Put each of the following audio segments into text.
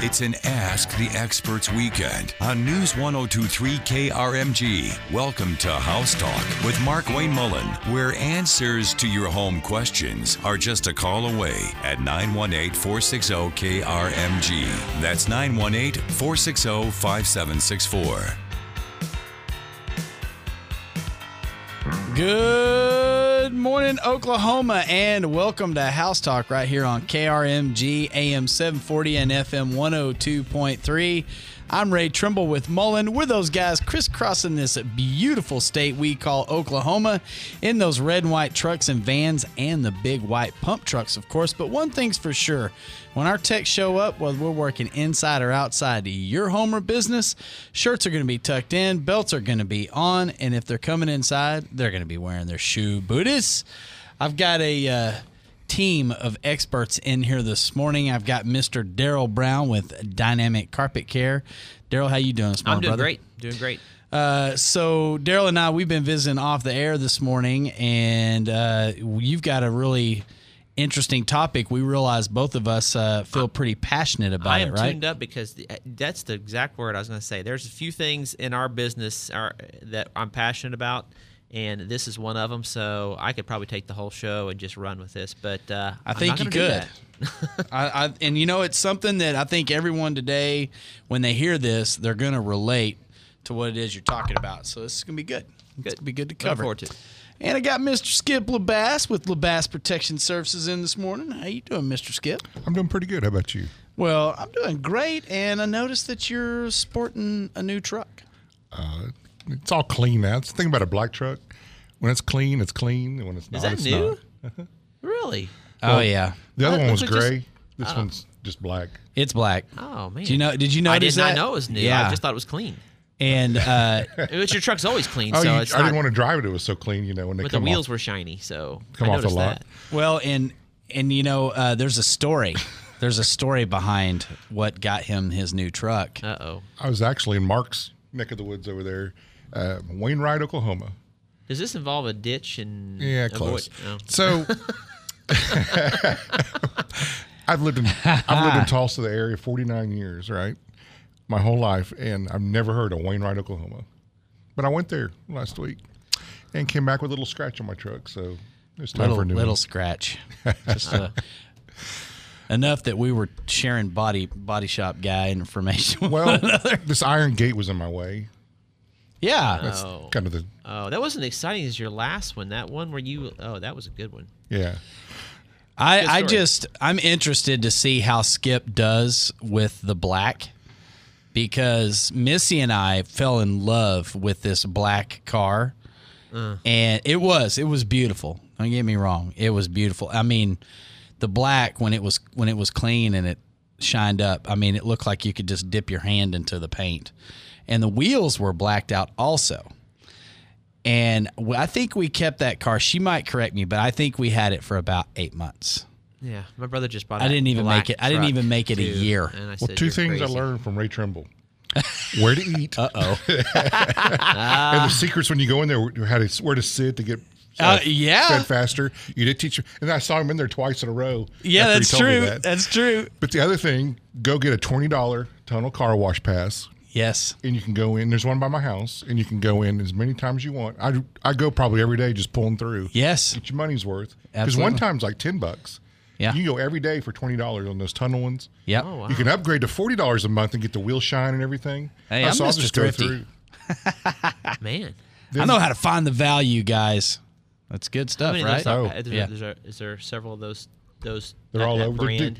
It's an Ask the Experts weekend on News 1023 KRMG. Welcome to House Talk with Markwayne Mullin, where answers to your home questions are just a call away at 918 460 KRMG. That's 918 460 5764. Good morning, Oklahoma, and welcome to House Talk right here on KRMG AM 740 and FM 102.3. I'm Ray Trimble with Mullin. We're those guys crisscrossing this beautiful state we call Oklahoma in those red and white trucks and vans and the big white pump trucks, of course. But one thing's for sure when our techs show up, whether we're working inside or outside your home or business, shirts are going to be tucked in, belts are going to be on, and if they're coming inside, they're going to be wearing their shoe booties. I've got a uh, team of experts in here this morning. I've got Mr. Daryl Brown with Dynamic Carpet Care. Daryl, how you doing this I'm doing brother? great. Doing great. Uh, so Daryl and I, we've been visiting off the air this morning, and uh, you've got a really interesting topic. We realize both of us uh, feel pretty passionate about I it, am right? tuned up because the, that's the exact word I was going to say. There's a few things in our business are, that I'm passionate about, and this is one of them. So I could probably take the whole show and just run with this, but uh, I I'm think not you could. I, I, and you know, it's something that I think everyone today, when they hear this, they're going to relate to what it is you're talking about. So this is going to be good. It's Good. going to be good to Looking cover. forward to it. And I got Mr. Skip Labass with Labass Protection Services in this morning. How you doing, Mr. Skip? I'm doing pretty good. How about you? Well, I'm doing great, and I noticed that you're sporting a new truck. It's all clean now. It's the thing about a black truck. When it's clean, it's clean. When it's not, Is not, that it's new? not. Really? Oh yeah, The other one was looks like just- gray. this one's just black. it's black. Oh man. Do you know? Did you I notice did not that? know it was new. Yeah, I just thought it was clean. and uh, Which your truck's always clean, Oh, so you, it's I not. didn't want to drive it. It was so clean, you know, when they but the wheels off. were shiny, so Come I off the lot. that. well, and and you know, uh, there's a story. There's a story behind what got him his new truck. Uh oh. I was actually in Mark's neck of the woods over there, uh, Wainwright, Oklahoma. Does this involve a ditch and Yeah, avoid- close. oh. So I've lived in I've lived in Tulsa, the area, 49 years, right? My whole life, and I've never heard of Wainwright, Oklahoma. But I went there last week and came back with a little scratch on my truck. So it's time little for a new little one. scratch, just uh, enough that we were sharing body body shop guy information. with Well, another. this iron gate was in my way. Yeah, That's Oh. kind of the Oh, that wasn't exciting as your last one. That one where you oh, that was a good one. yeah. I, Good I story. just I'm interested to see how Skip does with the black because Missy and I fell in love with this black car. Uh. And it was it was beautiful. Don't get me wrong. It was beautiful. I mean, the black when it was when it was clean and it shined up, I mean, it looked like you could just dip your hand into the paint. And the wheels were blacked out also. And I think we kept that car. She might correct me, but I think we had it for about eight months. Yeah, my brother just bought. I didn't even black make it- I didn't even make it a year. And I Well, two "You're things I learned from Ray Trimble: where to eat, Uh oh. and the secrets when you go in there, how to where to sit to get. Uh, yeah. fed faster. You did teach, and I saw him in there twice in a row. Yeah, that's true. that. That's true. But the other thing, go get a twenty dollar tunnel car wash pass, Yes. and you can go in. There's one by my house, and you can go in as many times as you want. I I go probably every day, just pulling through. Yes. get your money's worth. Because one time's like ten bucks. Yeah. you can go every day for twenty dollars on those tunnel ones. Yep. Oh, wow. You can upgrade to forty dollars a month and get the wheel shine and everything. Hey, Uh, I'm so I'll Mr. just go through. Man, I know how to find the value, guys. That's good I stuff, mean, right? there's, Oh, uh, there's, yeah. there's, is there several of those those They're that, all that over. They're brand?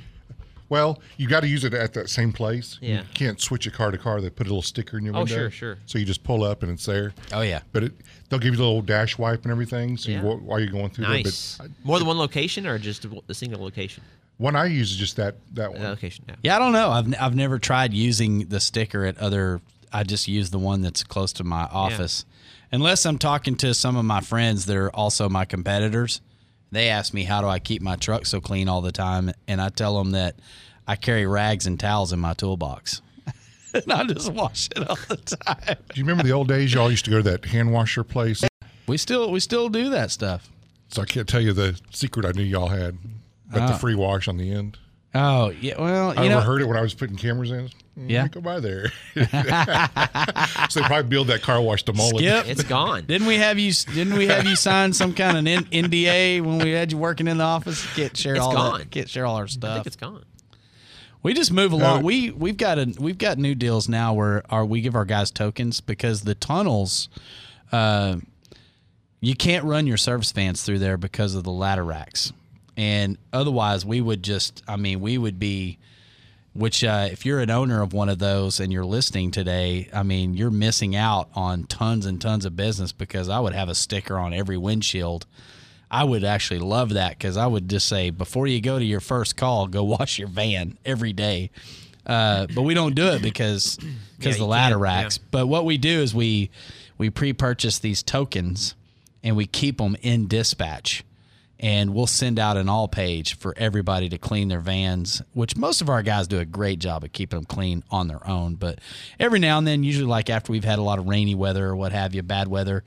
Di- Well, you got to use it at that same place. Yeah. You can't switch a car to car. They put a little sticker in your Oh, window. sure, sure. So you just pull up and it's there. Oh yeah. But it, they'll give you a little dash wipe and everything. So Yeah. you, while you're going through Nice. there. But I- More than one location, or just a a single location? one I use is just that that one. That location. Yeah. Yeah, I don't know. I've I've never tried using the sticker at other. I just use the one that's close to my office, unless I'm talking to some of my friends that are also my competitors. They ask me how do I keep my truck so clean all the time, and I tell them that I carry rags and towels in my toolbox, and I just wash it all the time. Do you remember the old days? Y'all used to go to that hand washer place. We still we still do that stuff. So I can't tell you the secret I knew y'all had, but the Ah. free wash on the end. Oh yeah, well I you know it when I was putting cameras in. Yeah. go by there. so they probably build that car wash to Mullin. Skip. It's gone. Didn't we have you? Didn't we have you sign some kind of an N- NDA when we had you working in the office? Can't share It's all gone. that. Can't share all our stuff. I think it's gone. we just move along. Uh, we we've got a we've got new deals now where our we give our guys tokens because the tunnels, uh, you can't run your service vans through there because of the ladder racks, and otherwise we would just. I mean, we would be. Which, uh, if you're an owner of one of those and you're listening today, I mean, you're missing out on tons and tons of business because I would have a sticker on every windshield. I would actually love that because I would just say, before you go to your first call, go wash your van every day. Uh, but we don't do it because because Yeah, the ladder yeah. racks. But what we do is we we pre-purchase these tokens and we keep them in dispatch and we'll send out an all page for everybody to clean their vans which most of our guys do a great job of keeping them clean on their own. But every now and then usually like after we've had a lot of rainy weather or what have you bad weather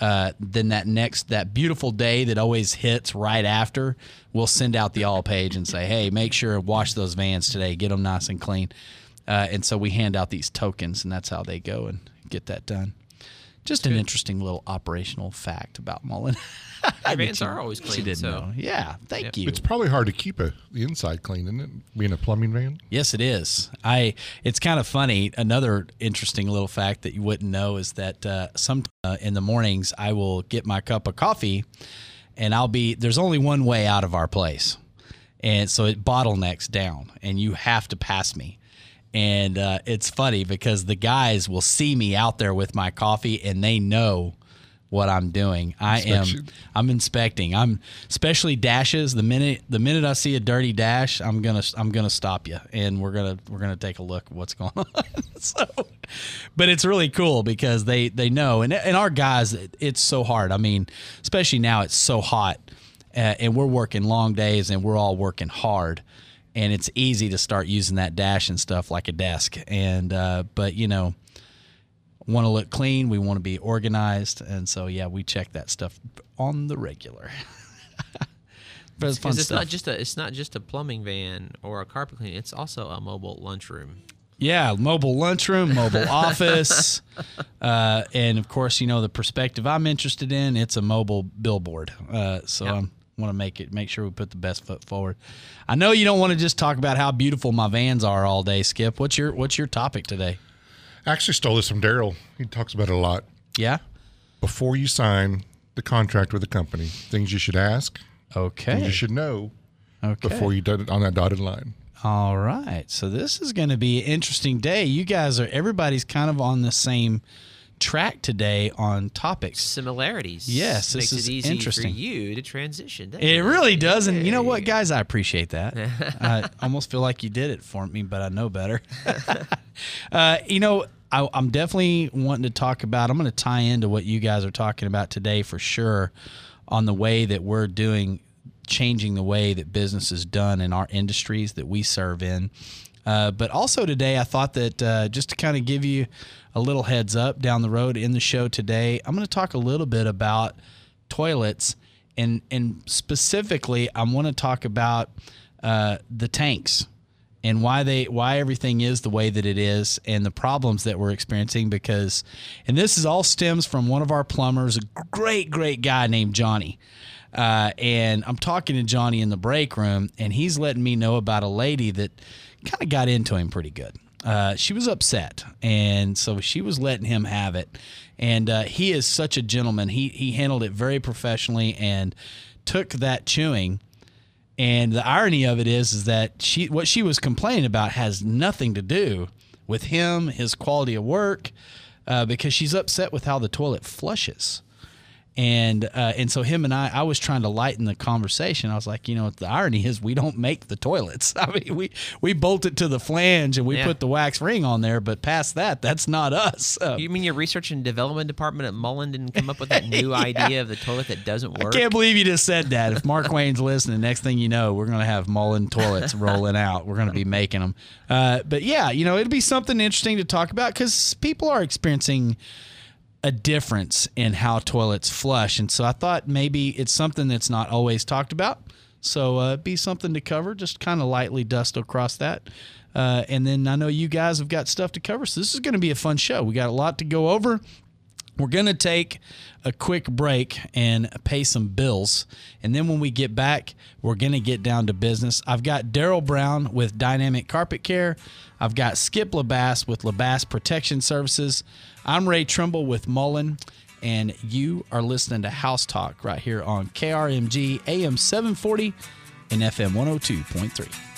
uh, then that next that beautiful day that always hits right after we'll send out the all page and say hey make sure to wash those vans today get them nice and clean. Uh, and so we hand out these tokens and that's how they go and get that done just an interesting little operational fact about Mullin. Your vans are always She clean. didn't so know. Yeah, thank Yep. you. It's probably hard to keep a, the inside clean, isn't it? Being a plumbing van. Yes, it is. I. It's kind of funny. Another interesting little fact that you wouldn't know is that uh, some uh, in the mornings I will get my cup of coffee, and I'll be there's only one way out of our place, and so it bottlenecks down, and you have to pass me. And uh, it's funny because the guys will see me out there with my coffee, and they know what I'm doing. I Inspection. am. I'm inspecting. I'm especially dashes. The minute the minute I see a dirty dash, I'm gonna I'm gonna stop you, and we're gonna we're gonna take a look what's going on. so, but it's really cool because they they know, and and our guys, it's so hard. I mean, especially now, it's so hot, uh, and we're working long days, and we're all working hard. And it's easy to start using that dash and stuff like a desk. And uh, but you know, want to look clean. We want to be organized, and so yeah, we check that stuff on the regular. but it's fun it's stuff. not just a it's not just a plumbing van or a carpet cleaning. It's also a mobile lunchroom. yeah, mobile lunchroom, mobile office, uh, and of course, you know the perspective I'm interested in. It's a mobile billboard, uh, so Yeah. I want to make it make sure we put the best foot forward. I know you don't want to just talk about how beautiful my vans are all day, Skip. What's your What's your topic today? I actually stole this from Daryl. He talks about it a lot. Yeah. Before you sign the contract with the company, things you should ask, things Okay. you should know Okay. before you did it on that dotted line. All right. So this is going to be an interesting day. You guys are everybody's kind of on the same track today on topics. Similarities. Yes, makes this is it easy interesting. for you to transition. It really does, and you know what, guys? I appreciate that. I almost feel like you did it for me, but I know better. uh, you know, I, I'm definitely wanting to talk about. I'm going to tie into what you guys are talking about today for sure, on the way that we're doing, changing the way that business is done in our industries that we serve in. Uh, but also today, I thought that uh, just to kind of give you a little heads up down the road in the show today, I'm going to talk a little bit about toilets and and specifically I want to talk about uh, the tanks and why they why everything is the way that it is and the problems that we're experiencing because and this is all stems from one of our plumbers a great great guy named Johnny uh, and I'm talking to Johnny in the break room and he's letting me know about a lady that kind of got into him pretty good uh, she was upset, and so she was letting him have it. And uh, he is such a gentleman. He he handled it very professionally and took that chewing And the irony of it is, is that she what she was complaining about has nothing to do with him, his quality of work, uh, because she's upset with how the toilet flushes. And uh, and so him and I, I was trying to lighten the conversation. I was like, you know, the irony is we don't make the toilets. I mean, we we bolt it to the flange and we Yeah. put the wax ring on there, but past that, that's not us. Uh, You mean your research and development department at Mullin didn't come up with that new idea of the toilet that doesn't work? I can't believe you just said that. If Markwayne's listening, next thing you know, we're going to have Mullin toilets rolling out. We're going to be making them. Uh, but yeah, you know, it'd be something interesting to talk about because people are experiencing a difference in how toilets flush. And so I thought maybe it's something that's not always talked about. So uh, be something to cover, just kind of lightly dust across that. Uh, and then I know you guys have got stuff to cover. So this is going to be a fun show. We got a lot to go over. We're going to take a quick break and pay some bills. And then when we get back, we're going to get down to business. I've got Daryl Brown with Dynamic Carpet Care. I've got Skip Labass with Labass Protection Services. I'm Ray Trimble with Mullin. And you are listening to House Talk right here on KRMG AM 740 and FM 102.3.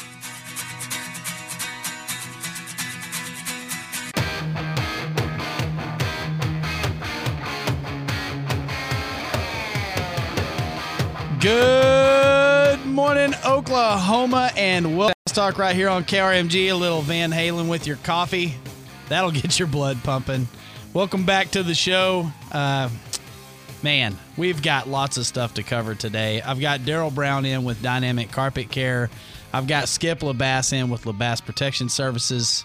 Good morning, Oklahoma, and we'll talk right here on KRMG. A little Van Halen with your coffee. That'll get your blood pumping. Welcome back to the show. Uh, man, we've got lots of stuff to cover today. I've got Daryl Brown in with Dynamic Carpet Care. I've got Skip Labass in with Labass Protection Services.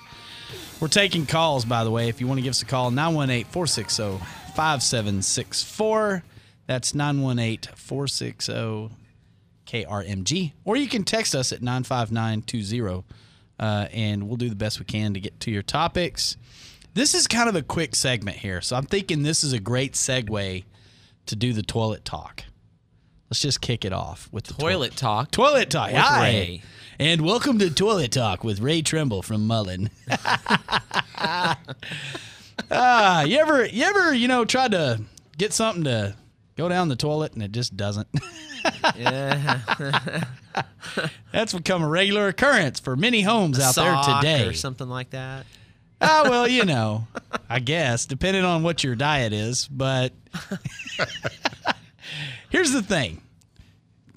We're taking calls, by the way. If you want to give us a call, 918 460 5764. That's 918 460 KRMG. Or you can text us at 95920, uh, and we'll do the best we can to get to your topics. This is kind of a quick segment here, so I'm thinking this is a great segue to do the toilet talk. Let's just kick it off with the Toilet talk. Toilet Talk. With Hi. Ray. And welcome to Toilet Talk with Ray Trimble from Mullin. Ah, you ever you ever, you know, tried to get something to go down the toilet and it just doesn't? Yeah. That's become a regular occurrence for many homes out there today. or something like that. Ah, well, you know, I guess depending on what your diet is, but here's the thing: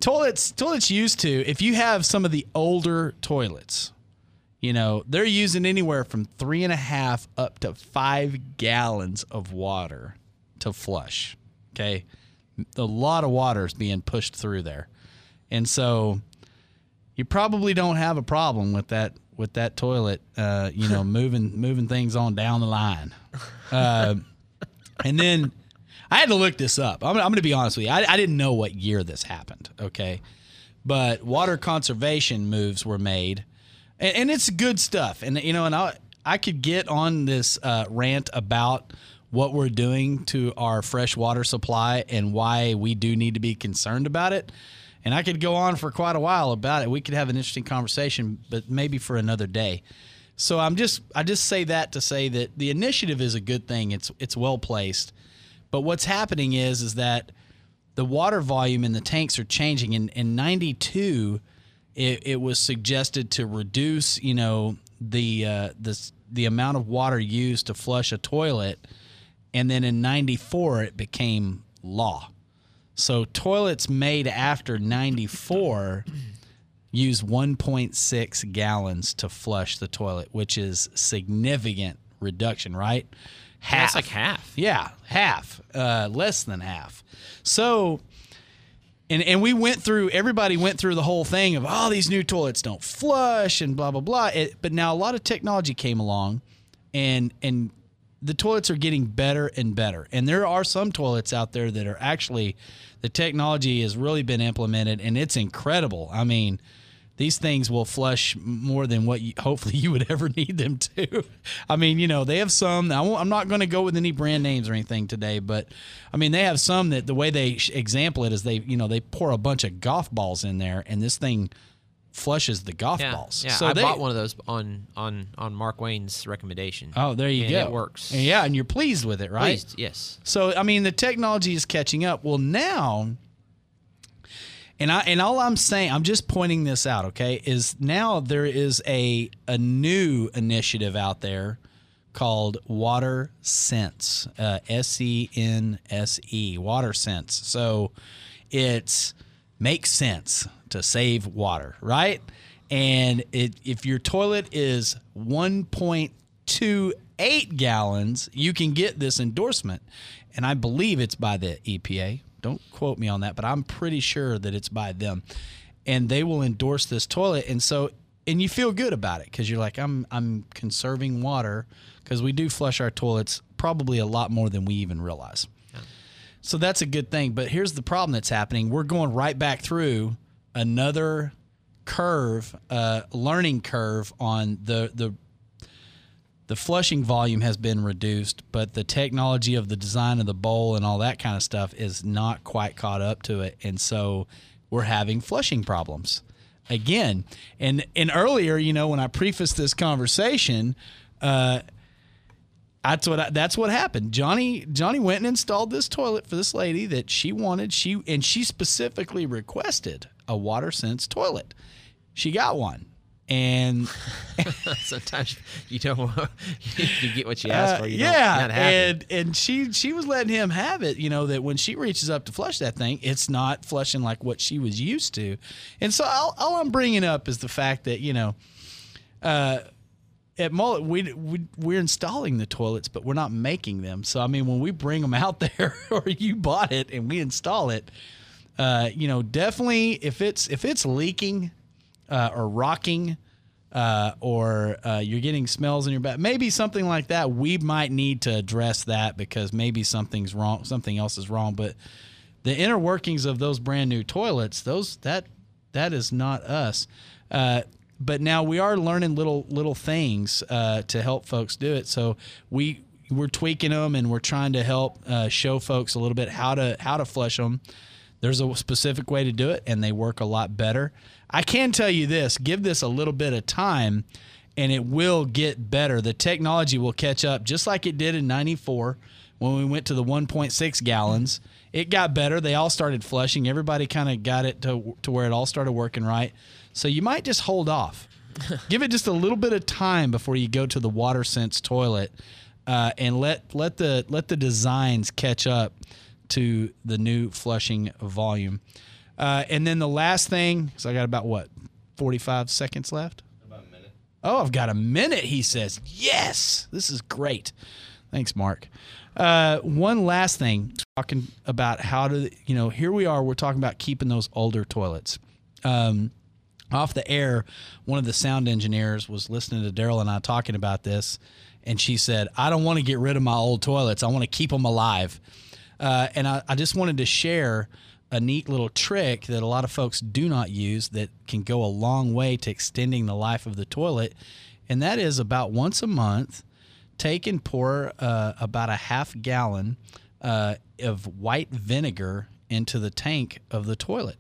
toilets, toilets used to. If you have some of the older toilets, you know they're using anywhere from three and a half up to five gallons of water to flush. Okay, a lot of water is being pushed through there, and so you probably don't have a problem with that with that toilet uh, you know moving moving things on down the line. Uh, and then i had to look this up. I'm, I'm going to be honest with you. I, I didn't know what year this happened okay? But water conservation moves were made and, and it's good stuff. And you know and i i could get on this uh, rant about what we're doing to our fresh water supply and why we do need to be concerned about it and I could go on for quite a while about it. We could have an interesting conversation, but maybe for another day. So I'm just I just say that to say that the initiative is a good thing. It's it's well placed. But what's happening is is that the water volume in the tanks are changing. In in '92, it, it was suggested to reduce, you know, the uh, the the amount of water used to flush a toilet, and then in '94 it became law. So toilets made after 94 use 1.6 gallons to flush the toilet, which is significant reduction, right? Half. Yeah, like half. Yeah, half, uh, less than half. So, and and we went through. Everybody went through the whole thing of oh, these new toilets don't flush and blah blah blah. It, but now a lot of technology came along, and and the toilets are getting better and better. And there are some toilets out there that are actually the technology has really been implemented, and it's incredible. I mean these things will flush more than what you, hopefully you would ever need them to. I mean, you know, they have some. I I'm not going to go with any brand names or anything today, but I mean, they have some that the way they example it is they, you know, they pour a bunch of golf balls in there, and this thing flushes the golf Yeah, balls. yeah. So I they, bought one of those on on on Markwayne's recommendation. Oh, there you and go. It works. Yeah, and you're pleased with it, right? Pleased, yes. So I mean, the technology is catching up. Well, now, And I and all I'm saying, I'm just pointing this out, okay, is now there is a a new initiative out there called Water Sense, uh, S E N S E, Water Sense. So it's makes sense to save water, right? And it, if your toilet is 1.28 gallons, you can get this endorsement. And I believe it's by the EPA. Don't quote me on that, but I'm pretty sure that it's by them. And they will endorse this toilet. And so, and you feel good about it because you're like, I'm, I'm conserving water because we do flush our toilets probably a lot more than we even realize. So that's a good thing. But here's the problem that's happening. We're going right back through another curve, uh, learning curve on the the the flushing volume has been reduced, but the technology of the design of the bowl and all that kind of stuff is not quite caught up to it, and so we're having flushing problems again. And and earlier, you know, when I prefaced this conversation, uh, that's what I, that's what happened. Johnny Johnny went and installed this toilet for this lady that she wanted. She and she specifically requested a water sense toilet. She got one, and Sometimes you don't you get what you ask uh, for. You don't, yeah, and and she she was letting him have it. You know that when she reaches up to flush that thing, it's not flushing like what she was used to. And so all, all I'm bringing up is the fact that you know. Uh, at Mullin, we, we we're installing the toilets, but we're not making them. So I mean, when we bring them out there, or you bought it and we install it, uh, you know, definitely if it's if it's leaking uh, or rocking, uh, or uh, you're getting smells in your back, maybe something like that, we might need to address that because maybe something's wrong, something else is wrong. But the inner workings of those brand new toilets, those that that is not us. Uh, but now we are learning little little things uh, to help folks do it. So we we're tweaking them and we're trying to help uh, show folks a little bit how to how to flush them. There's a specific way to do it, and they work a lot better. I can tell you this: give this a little bit of time, and it will get better. The technology will catch up, just like it did in '94 when we went to the 1.6 gallons. It got better. They all started flushing. Everybody kind of got it to to where it all started working right. So you might just hold off. Give it just a little bit of time before you go to the water sense toilet, uh, and let let the let the designs catch up to the new flushing volume. Uh, and then the last thing, so I got about what, 45 seconds left? About a minute. Oh, I've got a minute, he says. Yes, this is great. Thanks, Mark. Uh, one last thing, talking about how to, you know, here we are, we're talking about keeping those older toilets. Um, off the air, one of the sound engineers was listening to Daryl and I talking about this, and she said, I don't want to get rid of my old toilets. I want to keep them alive. Uh, and I, I just wanted to share a neat little trick that a lot of folks do not use that can go a long way to extending the life of the toilet. And that is about once a month, take and pour uh, about a half gallon uh, of white vinegar into the tank of the toilet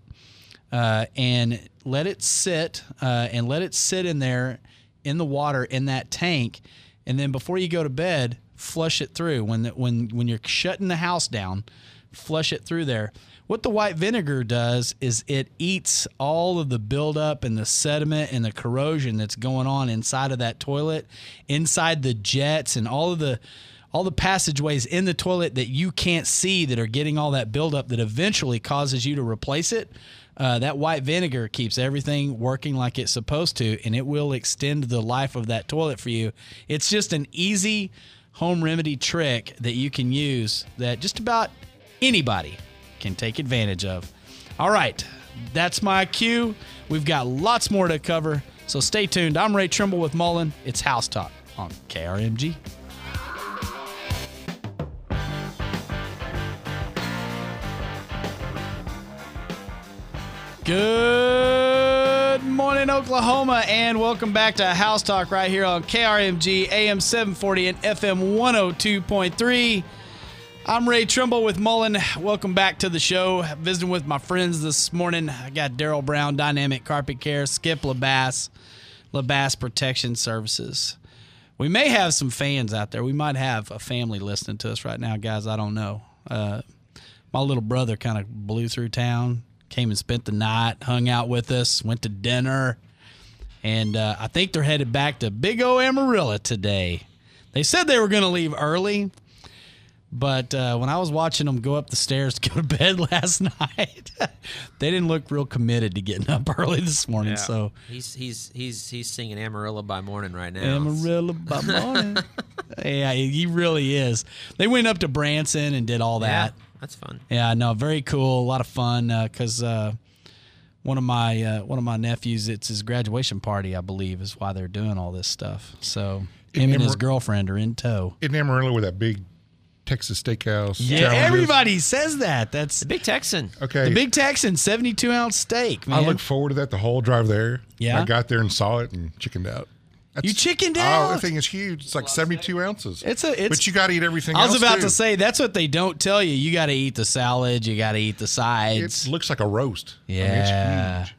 uh, and let it sit uh, and let it sit in there in the water in that tank and then before you go to bed flush it through. When the, when when you're shutting the house down flush it through there. What the white vinegar does is it eats all of the buildup and the sediment and the corrosion that's going on inside of that toilet inside the jets and all of the all the passageways in the toilet that you can't see that are getting all that buildup that eventually causes you to replace it. Uh, that white vinegar keeps everything working like it's supposed to, and it will extend the life of that toilet for you. It's just an easy home remedy trick that you can use that just about anybody can take advantage of. All right, that's my cue. We've got lots more to cover, so stay tuned. I'm Ray Trimble with Mullin. It's House Talk on KRMG. Good morning, Oklahoma, and welcome back to House Talk right here on KRMG AM 740 and FM 102.3. I'm Ray Trimble with Mullin. Welcome back to the show. Visiting with my friends this morning. I got Daryl Brown, Dynamic Carpet Care, Skip LaBass, LaBass Protection Services. We may have some fans out there. We might have a family listening to us right now, guys. I don't know. Uh, my little brother kind of blew through town, came and spent the night, hung out with us, went to dinner, and uh, I think they're headed back to Big O Amarillo today. They said they were going to leave early, but uh, when I was watching them go up the stairs to go to bed last night, they didn't look real committed to getting up early this morning. So he's he's he's he's singing Amarillo by morning right now. Amarillo by morning. yeah, he really is. They went up to Branson and did all Yeah, that. That's fun. Yeah, no, very cool. A lot of fun because uh, one of my uh, one of my nephews, it's his graduation party, I believe, is why they're doing all this stuff. So him and his girlfriend are in tow. In Amarillo, with that big Texas Steakhouse. Yeah, challenges. everybody says that. That's The Big Texan. Okay. the Big Texan, seventy-two ounce steak, man. I look forward to that the whole drive there. Yeah? I got there and saw it and chickened out. That's- You chickened Oh, out? that thing is huge. It's like 72 ounces. It's a- it's- but you got to eat everything else. I was else, about too. to say that's what they don't tell you. You got to eat the salad. You got to eat the sides. It looks like a roast. I mean, it's Yeah. huge.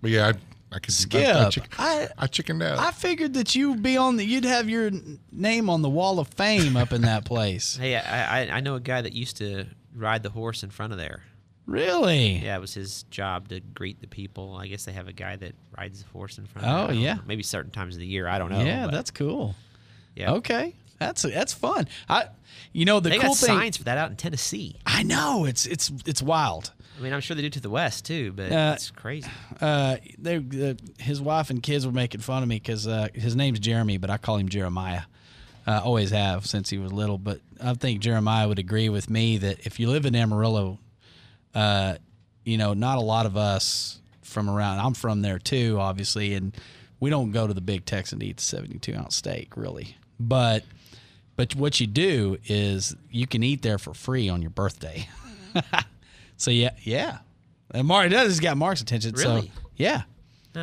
But yeah, I, I could I, I, Skip, chick- I- I chickened out. I figured that you'd be on the, you'd have your name on the wall of fame up in that place. Hey, I, I I know a guy that used to ride the horse in front of there. Really? Yeah, it was his job to greet the people. I guess they have a guy that rides the horse in front. Oh, of. I yeah. know. maybe certain times of the year. I don't know. yeah, that's cool. yeah. Okay, that's that's fun. I, you know, the They cool got thing. signs for that out in Tennessee. I know it's it's it's wild. I mean, I'm sure they do to the west too, but Uh, it's crazy. Uh, they, uh, his wife and kids were making fun of me because uh, his name's Jeremy, but I call him Jeremiah. Uh, always have since he was little. But I think Jeremiah would agree with me that if you live in Amarillo, uh, you know, not a lot of us from around. I'm from there too, obviously, and we don't go to the Big Texan to eat the 72 ounce steak, really. But but what you do is you can eat there for free on your birthday. so yeah, yeah. And Mark does. He's got Mark's attention. So Really? yeah.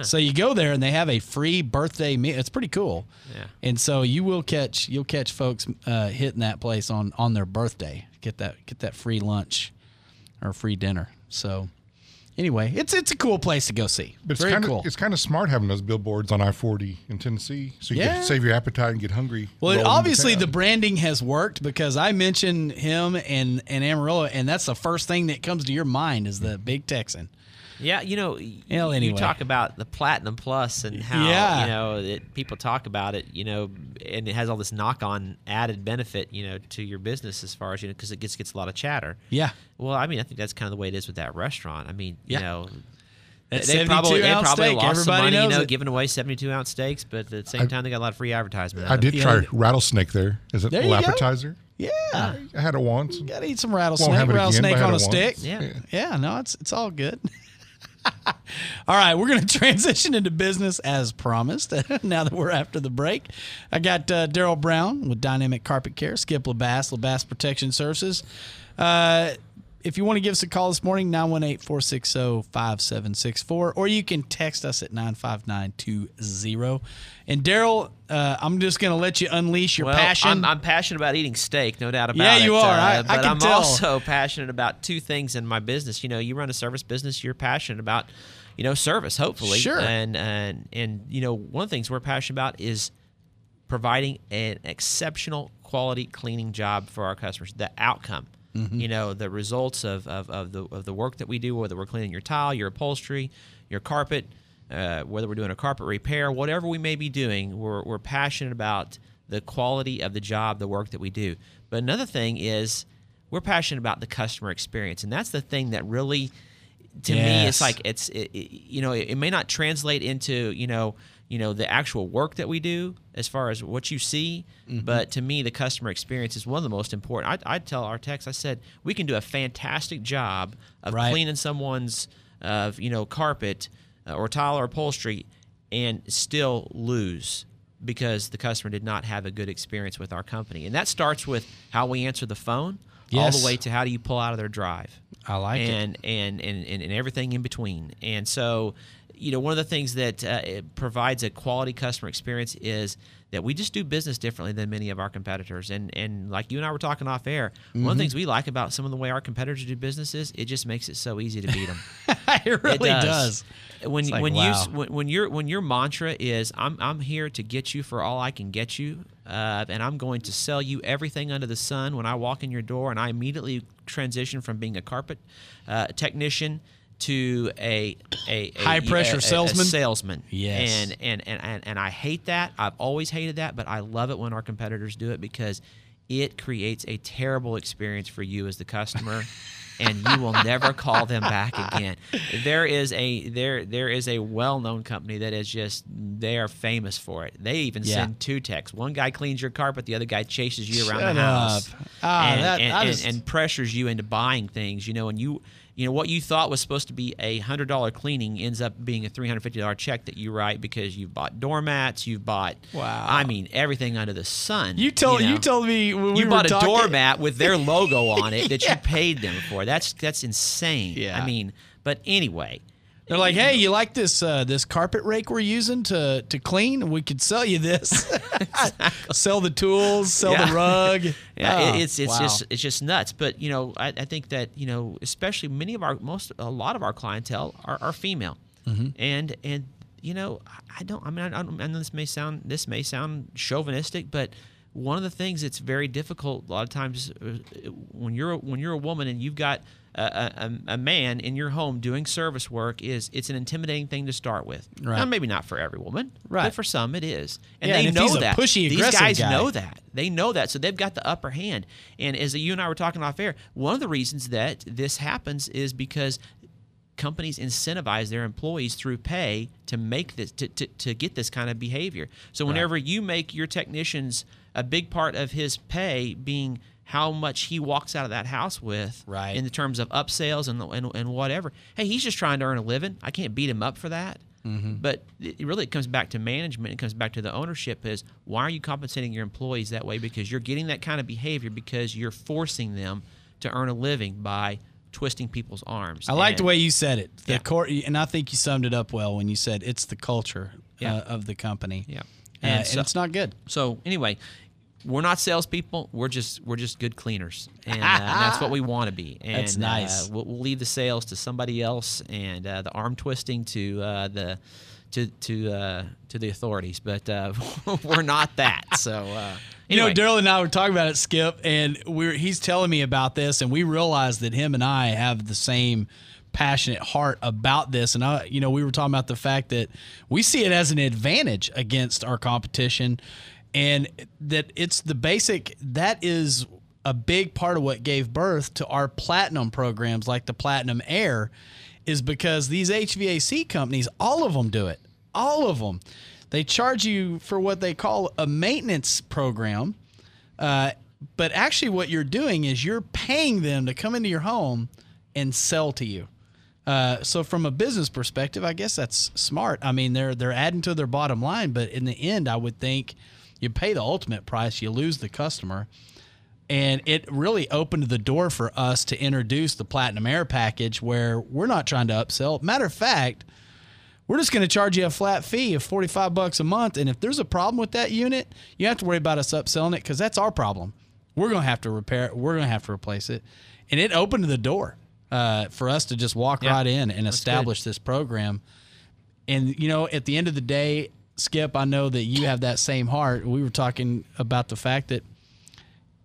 So you go there and they have a free birthday meal. It's pretty cool. Yeah. And so you will catch you'll catch folks uh, hitting that place on on their birthday. Get that get that free lunch or free dinner. So anyway, it's it's a cool place to go see. but it's Very kind of cool. it's kind of smart having those billboards on I-40 in Tennessee, so you Yeah. can save your appetite and get hungry. Well, obviously the branding has worked because I mentioned him and and Amarillo, and that's the first thing that comes to your mind is the Big Texan. Yeah, you know, y- Well, you talk about the platinum plus and how Yeah. you know that people talk about it, you know, and it has all this knock-on added benefit, you know, to your business as far as you know, because it gets gets a lot of chatter. Yeah, Well, I mean, I think that's kind of the way it is with that restaurant. I mean, Yeah. you know, that they probably, 72 they probably steak. lost Everybody some money, you know, it. giving away 72 ounce steaks, but at the same I- time, they got a lot of free advertisement. I out it. did Yeah, try rattlesnake there. Is it There a you little go. appetizer? Yeah, I had it once. gotta eat some rattlesnake. have rattlesnake on a it stick. once. Yeah. yeah. No, it's it's all good. all right, we're going to transition into business as promised. now that we're after the break, I got uh, Daryl Brown with Dynamic Carpet Care, Skip Labass, Labass Protection Services. Uh, if you want to give us a call this morning, 918 460 5764, or you can text us at 95920. And Daryl, uh, I'm just going to let you unleash your well, passion. I'm, I'm passionate about eating steak, no doubt about Yeah, it. Yeah, you are. uh, I- I but can am tell. also passionate about two things in my business. You know, you run a service business. You're passionate about, you know, service. Hopefully, Sure. And and and you know, one of the things we're passionate about is providing an exceptional quality cleaning job for our customers. The outcome, Mm-hmm. you know, the results of, of, of the of the work that we do, whether we're cleaning your tile, your upholstery, your carpet, uh, whether we're doing a carpet repair, whatever we may be doing, we're, we're passionate about the quality of the job, the work that we do. But another thing is we're passionate about the customer experience, and that's the thing that really, to me, it's like it's it, it- you know it, it may not translate into you know you know the actual work that we do as far as what you see Mm-hmm. but to me the customer experience is one of the most important i, I tell our techs i said we can do a fantastic job of Right. cleaning someone's uh, you know carpet uh, or tile or upholstery and still lose because the customer did not have a good experience with our company and that starts with how we answer the phone all the way to how do you pull out of their drive I like it. and, and and and and everything in between. And so, you know, one of the things that uh, it provides a quality customer experience is that we just do business differently than many of our competitors. And and like you and I were talking off air, one Mm-hmm. of the things we like about some of the way our competitors do business is it just makes it so easy to beat them. it really It does. When It's like, when wow. you when, when your when your mantra is I'm I'm here to get you for all I can get you, uh, and I'm going to sell you everything under the sun when I walk in your door, and I immediately transition from being a carpet uh, technician to a a, a High pressure a- salesman? salesman. Yes. And, and and and and I hate that. I've always hated that, but I love it when our competitors do it because it creates a terrible experience for you as the customer. and you will never call them back again. There is a there there is a well-known company that is just they are famous for it. They even Yeah. send two texts. One guy cleans your carpet, the other guy chases you around Shut the house. Ah, and, that- and- just- and pressures you into buying things. You know, and you you know what you thought was supposed to be a hundred dollar cleaning ends up being a three hundred fifty dollar check that you write because you've bought doormats, you've bought Wow. I mean everything under the sun. You told you, know? told me when we you were bought a doormat with their logo on it that you paid them for. That's that's insane. Yeah. I mean, but anyway, They're like, "Hey, you like this uh, this carpet rake we're using to to clean? We could sell you this. sell the tools, sell Yeah. the rug. Yeah, Oh, it's it's wow. just it's just nuts. But you know, I, I think that you know, especially many of our most a lot of our clientele are, are female, Mm-hmm. and and you know, I- don't. I mean, I, don't- I know this may sound this may sound chauvinistic, but one of the things that's very difficult a lot of times uh, when you're when you're a woman and you've got a, a, a man in your home doing service work is it's an intimidating thing to start with. Right. Now, maybe not for every woman, Right. but for some it is, and Yeah, they and know that. pushy, These guys guy- know that. They know that, so they've got the upper hand. And as you and I were talking off air, one of the reasons that this happens is because companies incentivize their employees through pay to make this to, to, to get this kind of behavior. So whenever you make your technicians a big part of his pay being how much he walks out of that house with Right. in the terms of upsells and, and and whatever. Hey, he's just trying to earn a living. I can't beat him up for that. But it really it comes back to management. It comes back to the ownership. Is why are you compensating your employees that way? Because you're getting that kind of behavior because you're forcing them to earn a living by twisting people's arms. I like the way you said it. The Yeah. and I think you summed it up well when you said it's the culture Yeah. uh, of the company. Yeah. and, And and it's not good. So anyway, we're not salespeople. We're just we're just good cleaners, and, uh, and that's what we want to be. And, That's nice. Uh, we'll, we'll leave the sales to somebody else, and uh, the arm twisting to uh, the to to uh, to the authorities. But uh, we're not that. So uh, You know, anyway. Daryl and I were talking about it, Skip, and we're he's telling me about this, and we realized that him and I have the same passionate heart about this. And I, you know, we were talking about the fact that we see it as an advantage against our competition, and that it's the basic that is a big part of what gave birth to our platinum programs like the Platinum Air is because these HVAC companies, all of them do it. All of them. They charge you for what they call a maintenance program. Uh, but actually, what you're doing is you're paying them to come into your home and sell to you. Uh, so from a business perspective, I guess that's smart. I mean, they're they're adding to their bottom line, but in the end, I would think you pay the ultimate price, you lose the customer, and it really opened the door for us to introduce the Platinum Air package, where we're not trying to upsell. Matter of fact, we're just going to charge you a flat fee of 45 bucks a month. And if there's a problem with that unit you have to worry about us upselling it because that's our problem. We're going to have to repair it. We're going to have to replace it. And it opened the door uh, for us to just walk Yeah, right in and that's establish this program. And you know at the end of the day skip i know that you have that same heart. We were talking about the fact that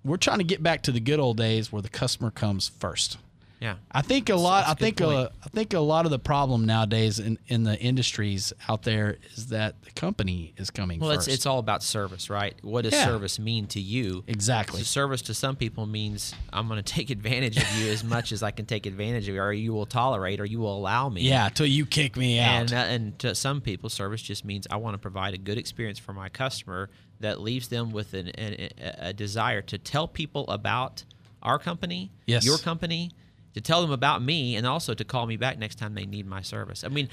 we're trying to get back to the good old days where the customer comes first yeah. I think a lot. I think a. I think a lot of the problem nowadays in, in the industries out there is that the company is coming Well, first. it's it's all about service, right? What does Yeah. service mean to you? Exactly. So service to some people means I'm going to take advantage of you as much as I can take advantage of you, or you will tolerate, or you will allow me. yeah, till you kick me out. And, uh, and to some people, service just means I want to provide a good experience for my customer that leaves them with an, an, a, a desire to tell people about our company, Yes. your company, to tell them about me, and also to call me back next time they need my service. I mean,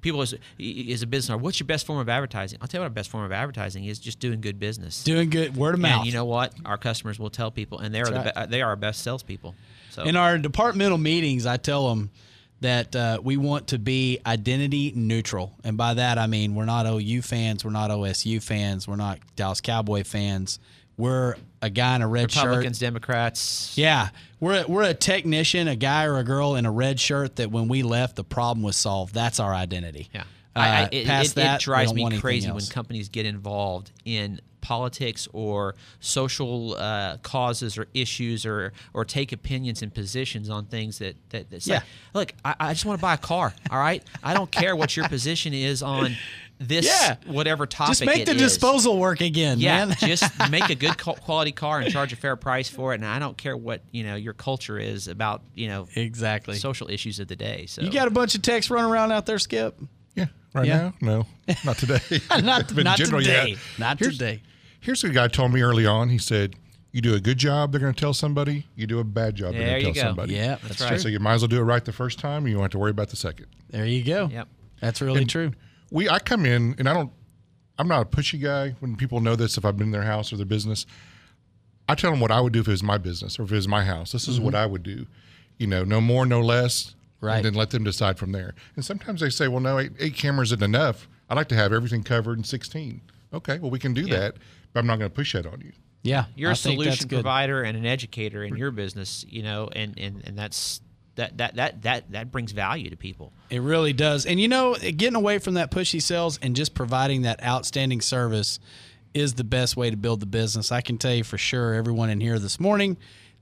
people as, as a business owner, what's your best form of advertising? I'll tell you what our best form of advertising is just doing good business. Doing good word of mouth. and you know what? Our customers will tell people, and they are That's the right. uh, they are our best salespeople. So in our departmental meetings, I tell them that uh, we want to be identity neutral, and by that I mean we're not OU fans, we're not OSU fans, we're not Dallas Cowboy fans. We're a guy in a red shirt. Republicans, Democrats, Yeah, we're a, we're a technician, a guy or a girl in a red shirt that when we left, the problem was solved. That's our identity. Yeah. Uh, I, I, it, past it, that, it drives me crazy when companies get involved in politics or social uh, causes or issues or or take opinions and positions on things that that, that say, Yeah. look, I, I just want to buy a car. All right, I don't care what your position is on this Yeah. whatever topic. Just make it the is. disposal work again, Yeah, man. just make a good quality car and charge a fair price for it. And I don't care what you know your culture is about. You know, exactly. social issues of the day. So you got a bunch of techs running around out there, Skip? Yeah, right Yeah. now, no, not today. Not, But in not general, today. yeah. Not Here's- today. Here's what a guy told me early on. He said, "You do a good job, they're going to tell somebody. You do a bad job, There they're going to tell go. somebody. Yeah, that's That's right. true. So you might as well do it right the first time, and you don't have to worry about the second. There you go. Yep. That's really true. We I come in and I don't I'm not a pushy guy when people know this if I've been in their house or their business. I tell them what I would do if it was my business or if it was my house. This is what I would do. You know, no more, no less. Right. And then let them decide from there. And sometimes they say, well, no, eight, eight cameras isn't enough. I'd like to have everything covered in 16. Okay, well, we can do that, but I'm not going to push that on you. Yeah. you're I a solution provider and an educator in your business. You know, and and and that's that that that that that brings value to people. It really does. And you know, getting away from that pushy sales and just providing that outstanding service is the best way to build the business. I can tell you for sure, everyone in here this morning,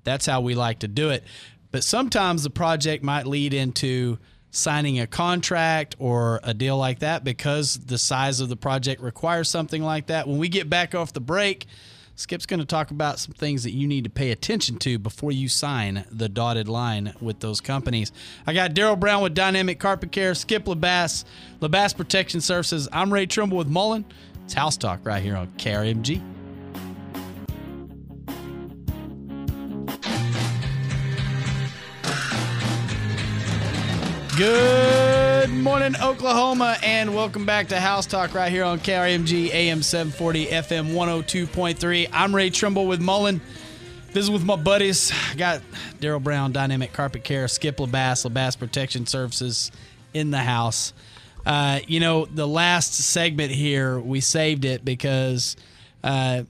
that's how we like to do it. But sometimes the project might lead into signing a contract or a deal like that because the size of the project requires something like that. When we get back off the break, Skip's going to talk about some things that you need to pay attention to before you sign the dotted line with those companies. I got Daryl Brown with Dynamic Carpet Care, Skip LaBasse, LaBasse Protection Services. I'm Ray Trimble with Mullin. It's House Talk right here on KRMG. Good morning, Oklahoma, and welcome back to House Talk right here on KRMG AM 740 FM 102.3. I'm Ray Trimble with Mullin. This is with my buddies. I got Daryl Brown, Dynamic Carpet Care, Skip LaBasse, LaBasse Protection Services in the house. Uh, you know, the last segment here, we saved it because uh,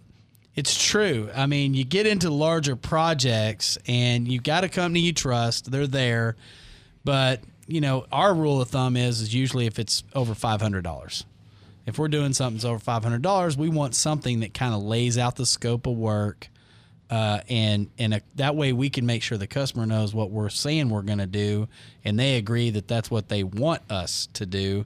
it's true. I mean, you get into larger projects and you've got a company you trust, they're there. But, you know, our rule of thumb is, is usually if it's over $500. If we're doing something that's over $500, we want something that kind of lays out the scope of work. Uh, and and a, that way we can make sure the customer knows what we're saying we're going to do, and they agree that that's what they want us to do.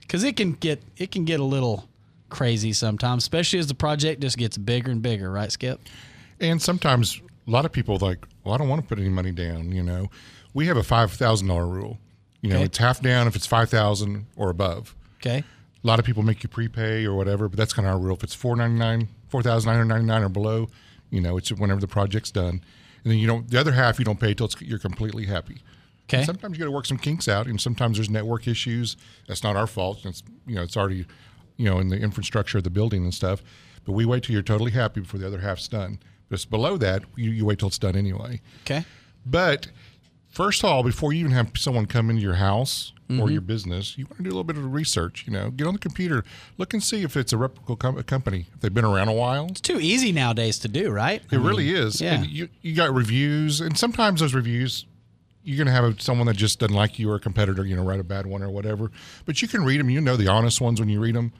Because it can get it can get a little crazy sometimes, especially as the project just gets bigger and bigger, right, Skip? And sometimes a lot of people like, well, I don't want to put any money down. You know, we have a five thousand dollar rule. You know, Okay. it's half down if it's five thousand or above. Okay. A lot of people make you prepay or whatever, but that's kind of our rule. If it's four ninety nine, four thousand nine hundred ninety nine or below, you know, it's whenever the project's done. And then you don't. The other half you don't pay till it's, you're completely happy. Okay. And sometimes you got to work some kinks out, and sometimes there's network issues. That's not our fault. It's you know it's already you know in the infrastructure of the building and stuff. But we wait till you're totally happy before the other half's done. But it's below that, you, you wait till it's done anyway. Okay. But first of all, before you even have someone come into your house Mm-hmm. or your business, you want to do a little bit of research. You know, get on the computer, look and see if it's a reputable com- company. If they've been around a while, It's too easy nowadays to do, right? it really is. yeah. And you, you got reviews, and sometimes those reviews, you're going to have someone that just doesn't like you or a competitor, you know, write a bad one or whatever. But you can read them. You know the honest ones when you read them.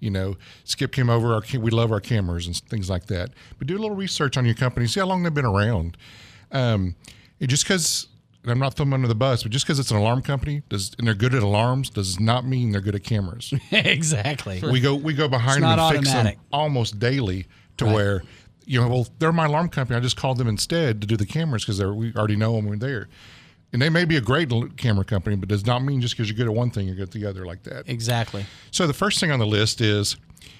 You know, Skip came over. Our, we love our cameras and things like that. But do a little research on your company. See how long they've been around. Um, it just because. I'm not throwing them under the bus, but just because it's an alarm company does and they're good at alarms does not mean they're good at cameras. exactly. we go we go behind them and fix them automatic. almost daily to Right. where you know well they're my alarm company i just called them instead to do the cameras because we already know them when they're there and they may be a great camera company but does not mean just because you're good at one thing you're good at the other like that Exactly. so the first thing on the list is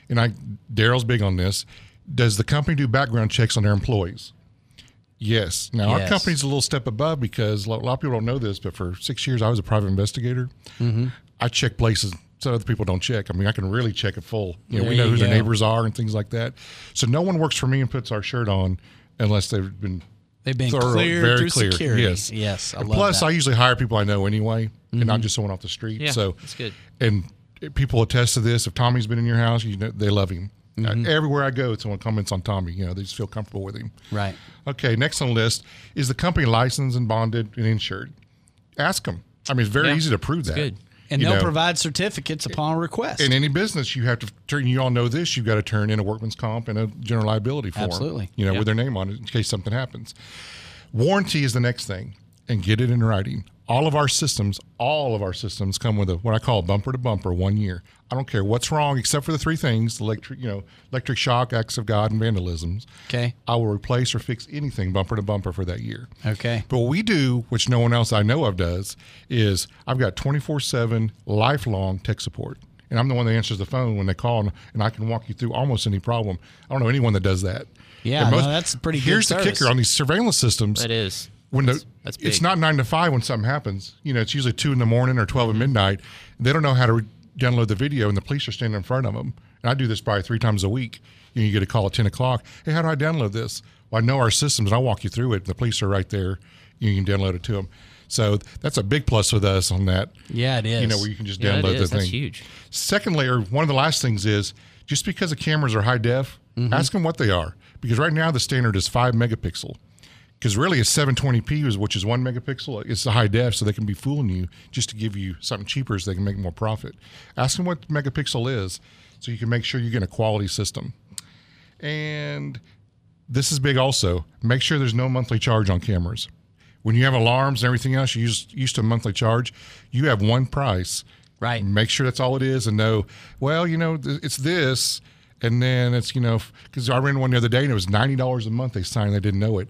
and i daryl's big on this does the company do background checks on their employees yes now our company's a little step above because a lot of people don't know this but for six years i was a private investigator i check places so other people don't check i mean i can really check it full you know we know who their neighbors are and things like that so no one works for me and puts our shirt on unless they've been They've been thorough, cleared very through clear. security. Yes, Yes, I love plus, that. Mm-hmm. I usually hire people I know anyway, and not just someone off the street. Yeah, so that's good. And people attest to this. If Tommy's been in your house, you know they love him. Mm-hmm. Uh, everywhere I go, someone comments on Tommy. You know, they just feel comfortable with him. Right. Okay, next on the list is the company licensed and bonded and insured. Ask them. I mean, it's very Yeah, easy to prove that. good. And You they'll know, provide certificates upon request. in any business, you have to turn. You all know this. You've got to turn in a workman's comp and a general liability form. Absolutely. You know, Yep. with their name on it in case something happens. Warranty is the next thing, and get it in writing. All of our systems, all of our systems come with a what I call bumper to bumper, one year. I don't care what's wrong, except for the three things: electric, you know, electric shock, acts of God, and vandalisms. Okay. I will replace or fix anything bumper to bumper for that year. Okay. But what we do, which no one else I know of does, is I've got 24 7 lifelong tech support. And I'm the one that answers the phone when they call, and, and I can walk you through almost any problem. I don't know anyone that does that. Yeah, And no, that's pretty good Here's the service. kicker on these surveillance systems. That is. When the, that's it's not nine to five when something happens. You know, it's usually two in the morning or 12 at midnight. They don't know how to re- download the video, and the police are standing in front of them. And I do this probably three times a week. You, know, you get a call at 10 o'clock. Hey, how do I download this? Well, I know our systems, and I'll walk you through it. The police are right there. You can download it to them. So that's a big plus with us on that. Yeah, it is. You know, where you can just Yeah, download the That's thing. huge. Secondly, or one of the last things is just because the cameras are high def, Mm-hmm. ask them what they are. Because right now the standard is five megapixel. Because really, it's 720p, is- which is one megapixel. It's the high def, so they can be fooling you just to give you something cheaper so they can make more profit. Ask them what megapixel is so you can make sure you get a quality system. And this is big also. Make sure there's no monthly charge on cameras. When you have alarms and everything else, you use used to a monthly charge. You have one price. Right. Make sure that's all it is, and know. Well, you know, it's this, and then it's you know, because I ran one the other day and it was ninety dollars a month. They signed, they didn't know it.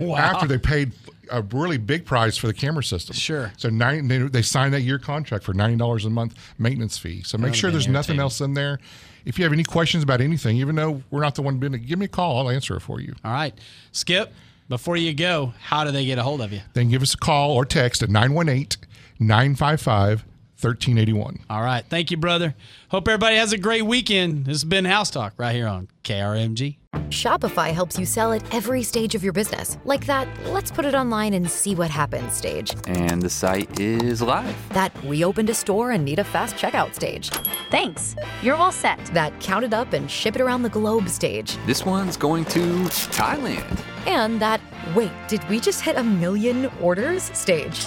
Wow. After they paid a really big price for the camera system. Sure. So nine, they, they signed that year contract for ninety dollars a month maintenance fee. So make sure there's nothing else in there. If you have any questions about anything, even though we're not the one it, give me a call. I'll answer it for you. All right. Skip, before you go, how do they get a hold of you? Then give us a call or text at 918 955 1381. All right. Thank you, brother. Hope everybody has a great weekend. This has been House Talk right here on KRMG. Shopify helps you sell at every stage of your business. Like that, let's put it online and see what happens stage. And the site is live. That we opened a store and need a fast checkout stage. Thanks. You're all set. That count it up and ship it around the globe stage. This one's going to Thailand. And that, wait, did we just hit a million orders stage?